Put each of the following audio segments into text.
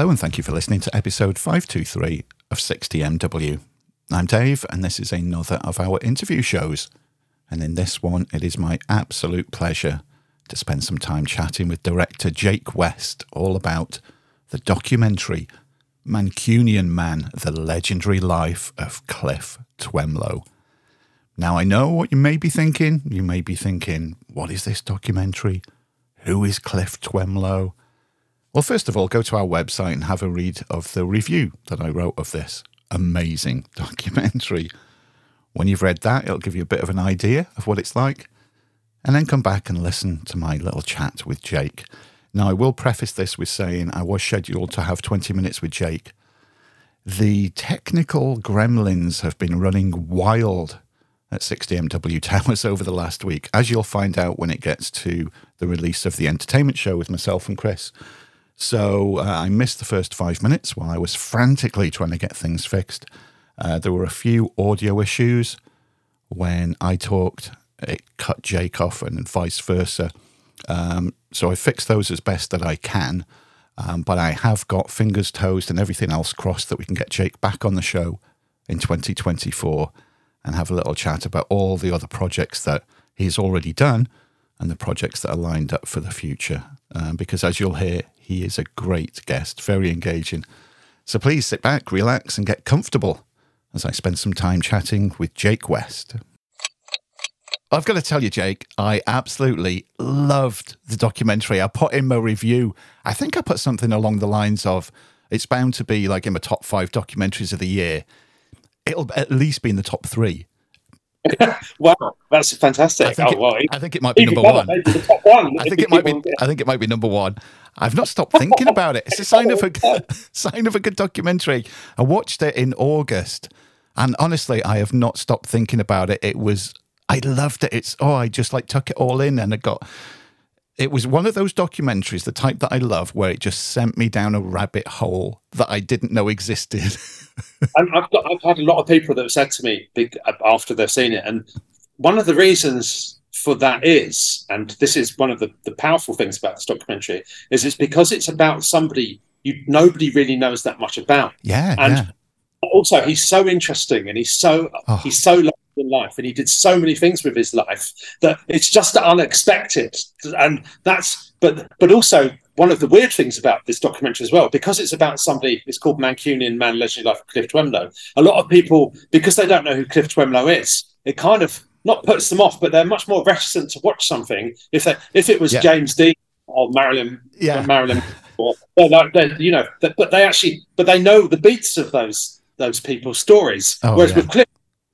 Hello, and thank you for listening to episode 523 of 60MW. I'm Dave, and this is another of our interview shows. And in this one, it is my absolute pleasure to spend some time chatting with director Jake West all about the documentary Mancunian Man The Legendary Life of Cliff Twemlow. Now, I know what you may be thinking. You may be thinking, what is this documentary? Who is Cliff Twemlow? Well, first of all, go to our website and have a read of the review that I wrote of this amazing documentary. When you've read that, it'll give you a bit of an idea of what it's like. And then come back and listen to my little chat with Jake. Now, I will preface this with saying I was scheduled to have 20 minutes with Jake. The technical gremlins have been running wild at 60MW Towers over the last week, as you'll find out when it gets to the release of the entertainment show with myself and Chris. So uh, I missed the first five minutes while I was frantically trying to get things fixed. Uh, there were a few audio issues when I talked, it cut Jake off and vice versa. Um, so I fixed those as best that I can. Um, but I have got fingers, toes, and everything else crossed that we can get Jake back on the show in 2024 and have a little chat about all the other projects that he's already done and the projects that are lined up for the future. Um, because as you'll hear, he is a great guest, very engaging. So please sit back, relax, and get comfortable as I spend some time chatting with Jake West. I've got to tell you, Jake, I absolutely loved the documentary. I put in my review, I think I put something along the lines of it's bound to be like in my top five documentaries of the year. It'll at least be in the top three. wow, that's fantastic! I think, oh, it, well, I think it might be number one. one. I think it might be. I think it might be number one. I've not stopped thinking about it. It's a sign of a sign of a good documentary. I watched it in August, and honestly, I have not stopped thinking about it. It was. I loved it. It's oh, I just like took it all in, and I got. It was one of those documentaries, the type that I love, where it just sent me down a rabbit hole that I didn't know existed. and I've got, I've had a lot of people that have said to me big, after they've seen it, and one of the reasons for that is, and this is one of the, the powerful things about this documentary, is it's because it's about somebody you nobody really knows that much about. Yeah, and yeah. also he's so interesting and he's so oh. he's so in life and he did so many things with his life that it's just unexpected and that's but but also one of the weird things about this documentary as well, because it's about somebody, it's called Mancunian Man, Legendary Life of Cliff Twemlow. A lot of people, because they don't know who Cliff Twemlow is, it kind of not puts them off, but they're much more reticent to watch something if they if it was yeah. James Dean or Marilyn, yeah. Marilyn, or they're like, they're, you know, but they actually, but they know the beats of those those people's stories. Oh, Whereas yeah. with Cliff,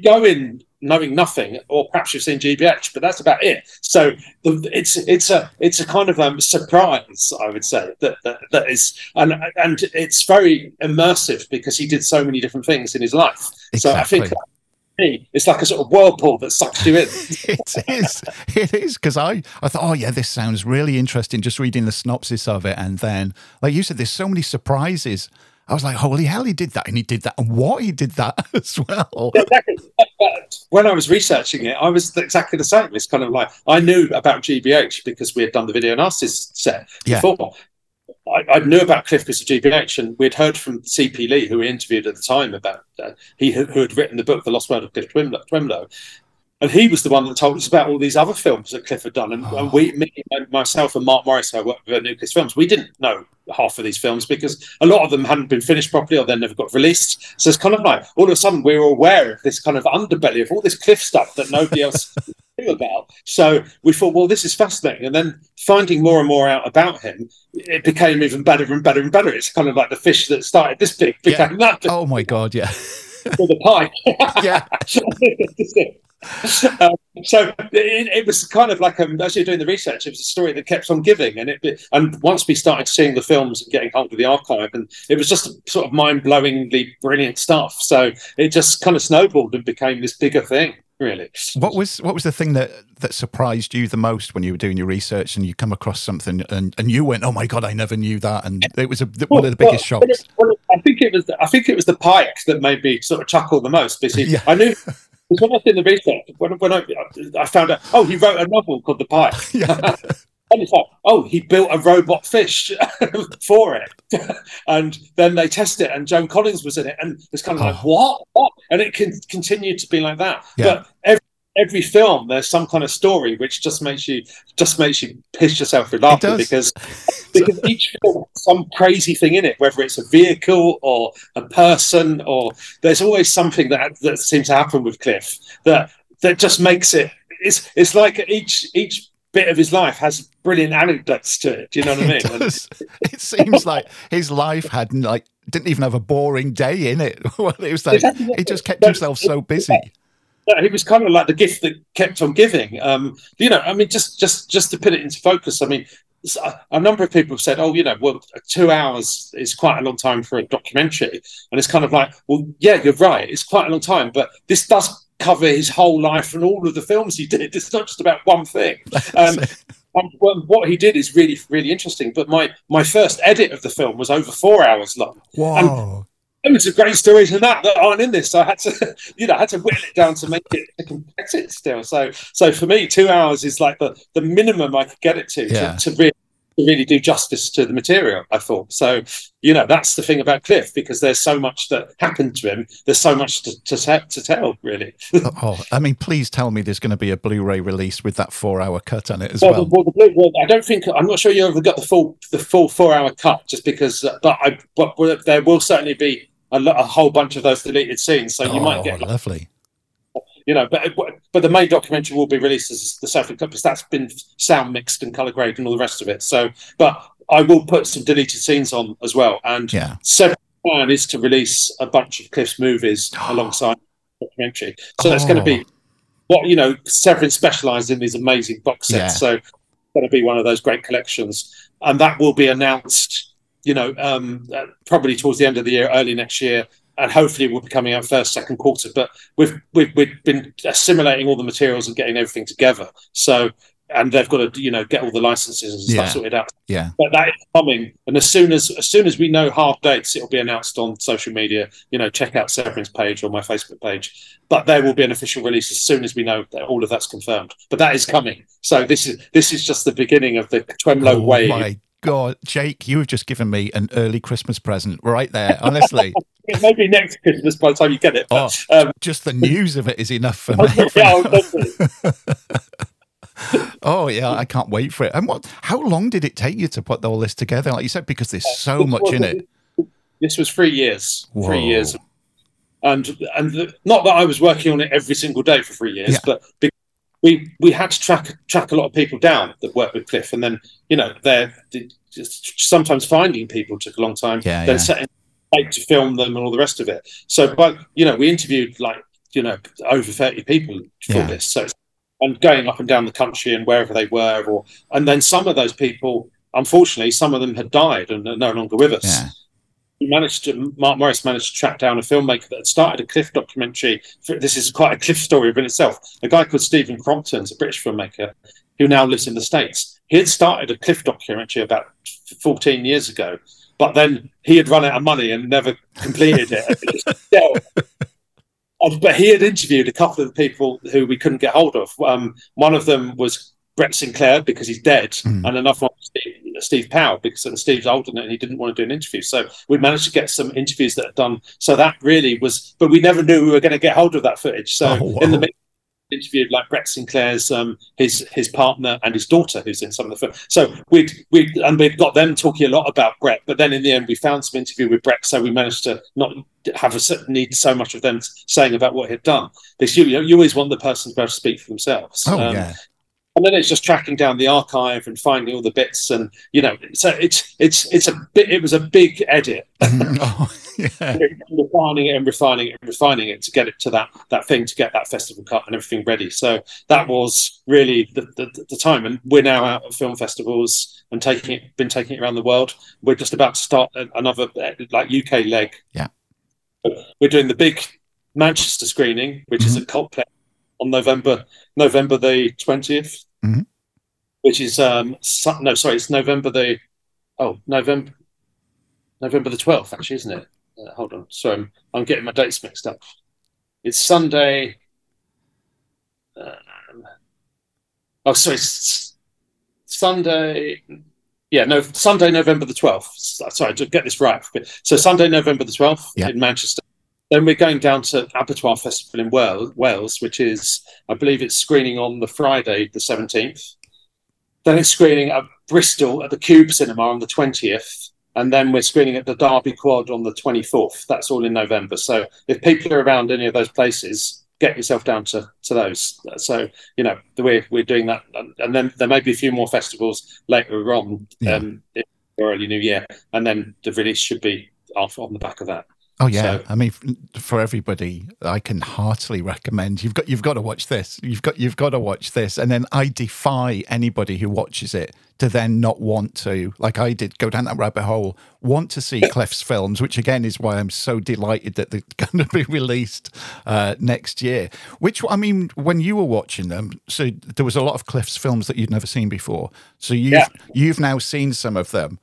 you go in knowing nothing, or perhaps you've seen GBH, but that's about it. So it's it's a it's a kind of um, surprise, I would say that, that that is, and and it's very immersive because he did so many different things in his life. Exactly. So I think it's like a sort of whirlpool that sucks you in. it is. It is because I, I thought, oh yeah, this sounds really interesting. Just reading the synopsis of it, and then, like you said, there's so many surprises. I was like, holy hell, he did that, and he did that, and what he did that as well. Exactly. But when I was researching it, I was exactly the same. It's kind of like I knew about GBH because we had done the video nasties set before. Yeah. I, I, knew about Cliff because of GBH, and we'd heard from CP Lee, who we interviewed at the time about uh, he who had written the book, The Lost World of Cliff Twemlow, and he was the one that told us about all these other films that Cliff had done. And, oh. and we, me, myself, and Mark Morris, who I worked with Nucleus Films, we didn't know half of these films because a lot of them hadn't been finished properly or they never got released. So it's kind of like all of a sudden we were aware of this kind of underbelly of all this Cliff stuff that nobody else knew about. So we thought, well, this is fascinating. And then finding more and more out about him, it became even better and better and better. It's kind of like the fish that started this big became yeah. that big. Oh my God, yeah. For the pie. yeah. um, so it, it, was kind of like um, as you're doing the research, it was a story that kept on giving, and it and once we started seeing the films and getting hold of the archive, and it was just sort of mind blowingly brilliant stuff. So it just kind of snowballed and became this bigger thing. Really, what was what was the thing that that surprised you the most when you were doing your research and you come across something and, and you went, oh my god, I never knew that, and it was a, one of the biggest well, shocks. Well, I think it was I think it was the pike that made me sort of chuckle the most because Yeah. I knew when I did the research, when, when I, I found out, oh, he wrote a novel called The Pike. Yeah. And it's like, oh, he built a robot fish for it, and then they test it, and Joan Collins was in it, and it's kind of oh. like what, what, and it can continue to be like that. Yeah. But every every film there's some kind of story which just makes you just makes you piss yourself with laughter because because each film has some crazy thing in it whether it's a vehicle or a person or there's always something that that seems to happen with cliff that that just makes it it's it's like each each bit of his life has brilliant anecdotes to it. Do you know what i mean? It, it seems like his life had like didn't even have a boring day in it. It was like he just kept himself so busy. He was kind of like the gift that kept on giving. Um, you know, I mean, just just just to put it into focus, I mean, a number of people have said, "Oh, you know, well, two hours is quite a long time for a documentary," and it's kind of like, well, yeah, you're right, it's quite a long time, but this does cover his whole life and all of the films he did. It's not just about one thing. Um, and what he did is really, really interesting. But my my first edit of the film was over four hours long. Wow! And loads of great stories in that that aren't in this. So I had to, you know, I had to whittle it down to make it to complex it still. So, so for me, two hours is like the the minimum I could get it to yeah. to, to really really do justice to the material. I thought so. You know, that's the thing about Cliff because there's so much that happened to him. There's so much to to, to tell, really. oh, I mean, please tell me there's going to be a Blu-ray release with that four-hour cut on it as well. well. well, the, well I don't think I'm not sure you ever got the full the full four-hour cut, just because. Uh, but I but there will certainly be a, a whole bunch of those deleted scenes. So you oh, might get lovely. You know, but but the main documentary will be released as the self because that's been sound mixed and color graded and all the rest of it. So, but I will put some deleted scenes on as well. And yeah, Severin plan is to release a bunch of Cliff's movies alongside the documentary. So oh. that's going to be what you know. Severin specialised in these amazing box sets, yeah. so it's going to be one of those great collections, and that will be announced you know, um, uh, probably towards the end of the year, early next year, and hopefully we'll be coming out first, second quarter. But we've we've, we've been assimilating all the materials and getting everything together. So and they've got to you know get all the licenses and stuff yeah. sorted out. Yeah, but that is coming, and as soon as as soon as we know hard dates, it'll be announced on social media. You know, check out Severin's page or my Facebook page. But there will be an official release as soon as we know that all of that's confirmed. But that is coming. So this is this is just the beginning of the Twemlow oh wave. oh, way. My God, Jake, you have just given me an early Christmas present right there. Honestly, maybe next Christmas by the time you get it. But, oh, um, just the news of it is enough for me. oh yeah, I can't wait for it. And what? How long did it take you to put all this together? Like you said, because there's so much in it. This was three years. Whoa. Three years, and and the, not that I was working on it every single day for three years, yeah. but we we had to track track a lot of people down that worked with Cliff, and then you know they're just sometimes finding people took a long time. Yeah, then yeah. setting to film them and all the rest of it. So, but you know, we interviewed like you know over thirty people for yeah. this. So, and going up and down the country and wherever they were, or and then some of those people, unfortunately, some of them had died and are no longer with us. Yeah he managed to Mark Morris managed to track down a filmmaker that had started a Cliff documentary. This is quite a Cliff story within itself. A guy called Stephen Crompton's a British filmmaker who now lives in the States. He had started a Cliff documentary about 14 years ago, but then he had run out of money and never completed it. but he had interviewed a couple of people who we couldn't get hold of. Um, one of them was Brett Sinclair because he's dead, mm. and another one Steve, Steve Powell because Steve's older and he didn't want to do an interview. So we managed to get some interviews that are done. So that really was, but we never knew we were going to get hold of that footage. So oh, wow. in the interviewed like Brett Sinclair's um, his his partner and his daughter who's in some of the film. So we we and we've got them talking a lot about Brett, but then in the end we found some interview with Brett, so we managed to not have a need so much of them saying about what he'd done. Because you, you always want the person to be able to speak for themselves. Oh um, yeah and then it's just tracking down the archive and finding all the bits and you know so it's it's it's a bit it was a big edit. Oh, yeah. refining it and refining it and refining it to get it to that that thing to get that festival cut and everything ready. So that was really the, the, the time. And we're now out at film festivals and taking it been taking it around the world. We're just about to start another like uk leg. Yeah. We're doing the big manchester screening which mm-hmm. is a Cultplex on November November the 20th mm-hmm. which is um no sorry it's November the oh November November the twelfth actually isn't it? Uh, hold on, sorry I'm, I'm, getting my dates mixed up. It's Sunday. Um, oh sorry, it's, it's Sunday. Yeah, no, Sunday, November the twelfth. Sorry, to get this right. So Sunday, November the twelfth Yeah. in Manchester. Then we're going down to Abertoir Festival in Wales, Wales, which is, I believe, it's screening on the Friday, the seventeenth. Then it's screening at Bristol at the Cube Cinema on the twentieth, and then we're screening at the Derby Quad on the twenty fourth. That's all in November. So if people are around any of those places, get yourself down to, to those. So you know we're we're doing that, and then there may be a few more festivals later on, Yeah. um, early New Year, and then the release should be off on the back of that. Oh yeah, So- I mean, for everybody, I can heartily recommend. You've got you've got to watch this. You've got you've got to watch this, and then I defy anybody who watches it to then not want to, like I did, go down that rabbit hole. Want to see Cliff's films, which again is why I'm so delighted that they're going to be released uh, next year. Which I mean, when you were watching them, so there was a lot of Cliff's films that you'd never seen before. So you've Yeah. you've now seen some of them.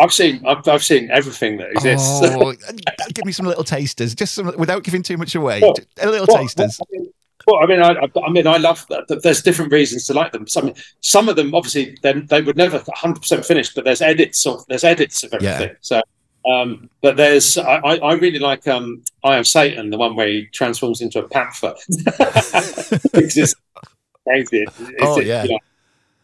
I've seen I've, I've seen everything that exists. Oh, give me some little tasters, just some without giving too much away. Well, a little Well, tasters. I mean, well, I mean, I, I- I mean, I love that. There's different reasons to like them. Some, some of them, obviously, then they would never 100 percent finish, but there's edits of there's edits of Yeah. everything. So, um, but there's I, I really like um, I am Satan, the one where he transforms into a panther. it's crazy. It's- Oh, it's, yeah. you know,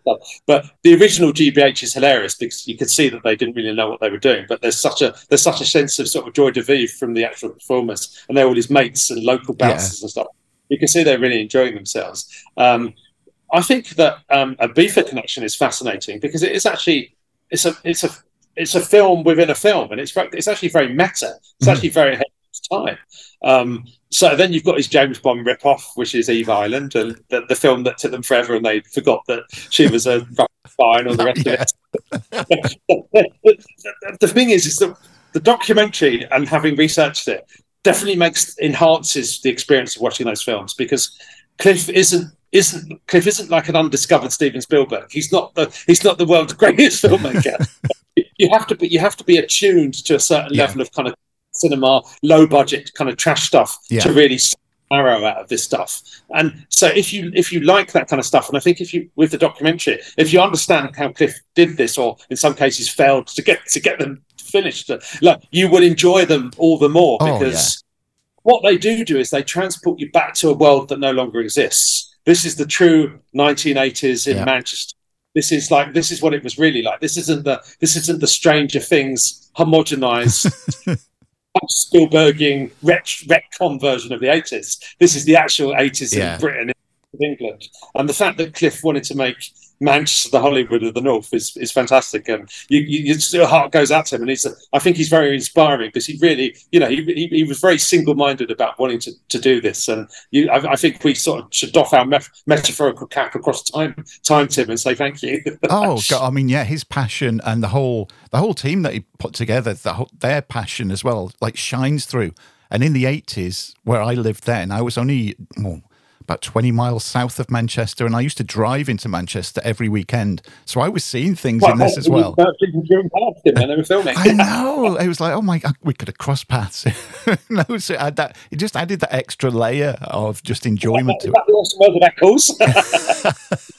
stuff. But the original GBH is hilarious because you could see that they didn't really know what they were doing. But there's such a there's such a sense of sort of joie de vivre from the actual performers, and they're all his mates and local Yeah. bouncers and stuff. You can see they're really enjoying themselves. Um, I think that um, Ibiza Connection is fascinating because it is actually it's a it's a it's a film within a film, and it's it's actually very meta. It's Mhm. actually very ahead of its time. Um, so then you've got his James Bond rip-off, which is Eve Island, and the, the film that took them forever, and they forgot that she was a and all the rest Yeah. of it. the, the thing is, is that the documentary and having researched it definitely makes enhances the experience of watching those films because Cliff isn't isn't Cliff isn't like an undiscovered Steven Spielberg. He's not the he's not the world's greatest filmmaker. you have to be you have to be attuned to a certain Yeah. level of kind of cinema, low budget kind of trash stuff Yeah. to really arrow out of this stuff. And so if you if you like that kind of stuff, and I think if you with the documentary, if you understand how Cliff did this, or in some cases failed to get to get them finished, uh, like you would enjoy them all the more Oh, because what they do do is they transport you back to a world that no longer exists. This is the true 1980s in Yeah. Manchester. This is like this is what it was really like. This isn't the this isn't the Stranger Things homogenized Spielbergian ret- retcon version of the 80s. This is the actual 80s Yeah. in Britain, in England. And the fact that Cliff wanted to make Manchester the Hollywood of the North is, is fantastic. And you, you, your heart goes out to him. And he's, I think he's very inspiring because he really, you know, he, he, he was very single minded about wanting to, to do this. And you, I, I think we sort of should doff our met- metaphorical cap across time, time, Tim, and say thank you. Oh, God, I mean, yeah, his passion and the whole the whole team that he put together, the whole, their passion as well, like shines through. And in the eighties, where I lived then, I was only well, about twenty miles south of Manchester, and I used to drive into Manchester every weekend. So I was seeing things in this as well. During past him when they were filming. I know. It was like, oh my god, we could have crossed paths. no, so it, that, it just added that extra layer of just enjoyment to it. That was some other echoes.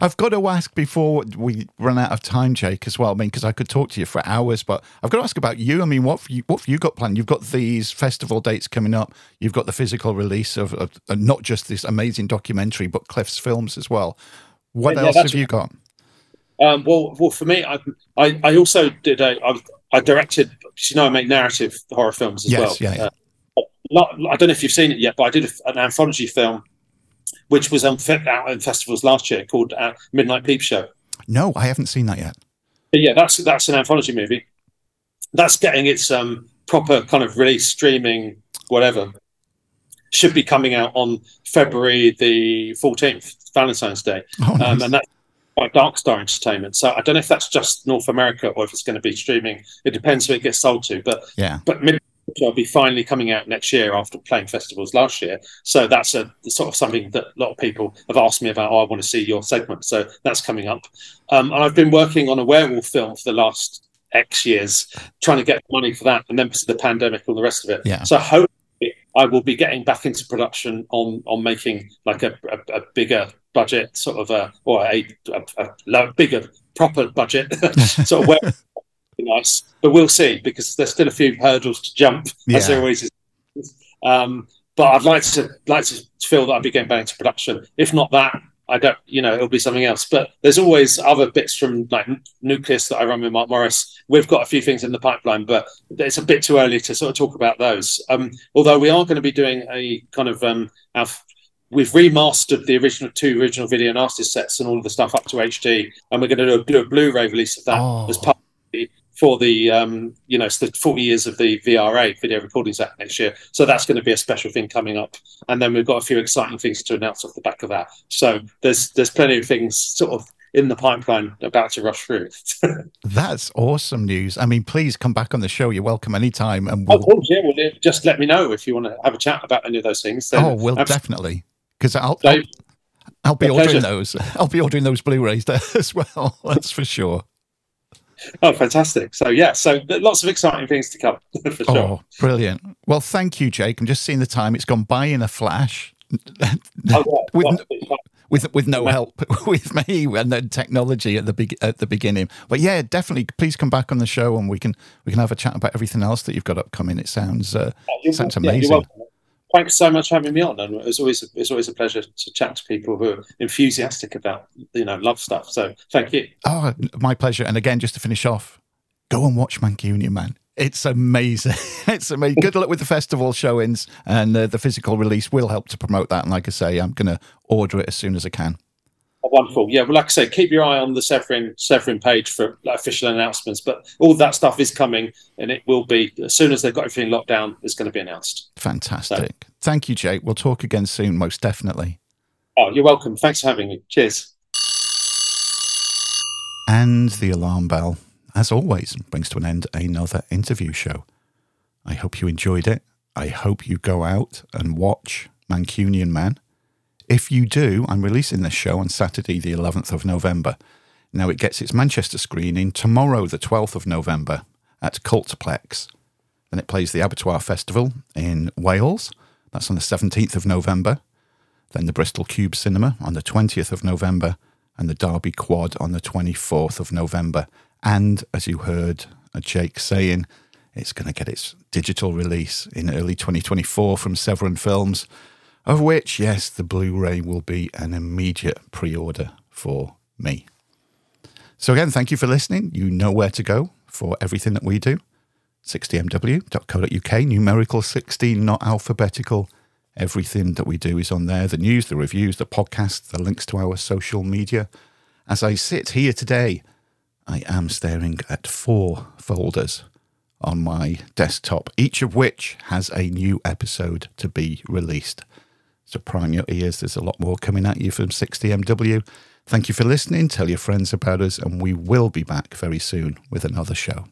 I've got to ask before we run out of time, Jake, as well. I mean, because I could talk to you for hours, but I've got to ask about you. I mean, what have you, what have you got planned? You've got these festival dates coming up. You've got the physical release of, of uh, not just this amazing documentary, but Cliff's films as well. What Yeah, else have you got? Um, well, well, for me, I, I, I also did a, I, I directed. You know, I make narrative horror films as Yes, well. yeah, yeah. Uh, I don't know if you've seen it yet, but I did an anthology film, which was on fe- out in festivals last year called uh, Midnight Peep Show. No, I haven't seen that yet. But yeah, that's that's an anthology movie. That's getting its um, proper kind of release, streaming, whatever. Should be coming out on February the fourteenth, Valentine's Day. Oh, um, and that's by Dark Star Entertainment. So I don't know if that's just North America or if it's going to be streaming. It depends who it gets sold to. But yeah. but Midnight will be finally coming out next year after playing festivals last year. So that's a sort of something that a lot of people have asked me about. Oh, I want to see your segment. So that's coming up. Um, and I've been working on a werewolf film for the last X years, trying to get money for that, and then because of the pandemic and all the rest of it. Yeah. So hopefully I will be getting back into production on on making like a, a, a bigger budget, sort of a or a, a, a bigger proper budget, sort of where nice. But we'll see because there's still a few hurdles to jump, yeah. as there always is. Um, but I'd like to like to feel that I'd be getting back into production. If not that, I don't, you know, it'll be something else. But there's always other bits from like Nucleus that I run with Mark Morris. We've got a few things in the pipeline, but it's a bit too early to sort of talk about those. Um, although we are going to be doing a kind of um, our, we've remastered the original two original video nasty sets and all of the stuff up to HD, and we're going to do a, do a Blu-ray release of that oh. as part of the for the um, you know it's the 40 years of the VRA Video Recordings Act next year. So that's going to be a special thing coming up, and then we've got a few exciting things to announce off the back of that. So there's there's plenty of things sort of in the pipeline about to rush through. That's awesome news. I mean, please come back on the show. You're welcome anytime. And we'll... oh, yeah, well, just let me know if you want to have a chat about any of those things. oh, we'll definitely because I'll, I'll, I'll be ordering pleasure. those. I'll be ordering those Blu-rays as well. That's for sure. Oh, fantastic! So yeah, so lots of exciting things to come for sure. Oh, brilliant! Well, thank you, Jake. I'm just seeing the time; it's gone by in a flash. oh, with, with with no help with me and the technology at the be- at the beginning. But yeah, definitely, please come back on the show and we can we can have a chat about everything else that you've got upcoming. It sounds uh, oh, sounds amazing. Yeah, thanks so much for having me on, and it's always it's always a pleasure to chat to people who are enthusiastic about you know love stuff. So thank you. Oh, my pleasure. And again, just to finish off, go and watch Mancunian Man. It's amazing. it's amazing. Good luck with the festival showings, and uh, the physical release will help to promote that. And like I say, I'm going to order it as soon as I can. Oh, wonderful. Yeah, well, like I say, keep your eye on the Severin Severin page for like, official announcements. But all that stuff is coming, and it will be as soon as they've got everything locked down. It's going to be announced. Fantastic. So, Thank you, Jake. We'll talk again soon, most definitely. Oh, you're welcome. Thanks for having me. Cheers. And the alarm bell, as always, brings to an end another interview show. I hope you enjoyed it. I hope you go out and watch Mancunian Man. If you do, I'm releasing this show on Saturday, the 11th of November. Now, it gets its Manchester screening tomorrow, the 12th of November, at Cultplex. Then it plays the Abertoir Festival in Wales. That's on the 17th of November. Then the Bristol Cube Cinema on the 20th of November. And the Derby Quad on the 24th of November. And as you heard Jake saying, it's going to get its digital release in early 2024 from Severin Films of which, yes, the Blu ray will be an immediate pre order for me. So, again, thank you for listening. You know where to go for everything that we do 60mw.co.uk, numerical 16, not alphabetical. Everything that we do is on there the news, the reviews, the podcasts, the links to our social media. As I sit here today, I am staring at four folders on my desktop, each of which has a new episode to be released. So prime your ears. There's a lot more coming at you from 60MW. Thank you for listening. Tell your friends about us, and we will be back very soon with another show.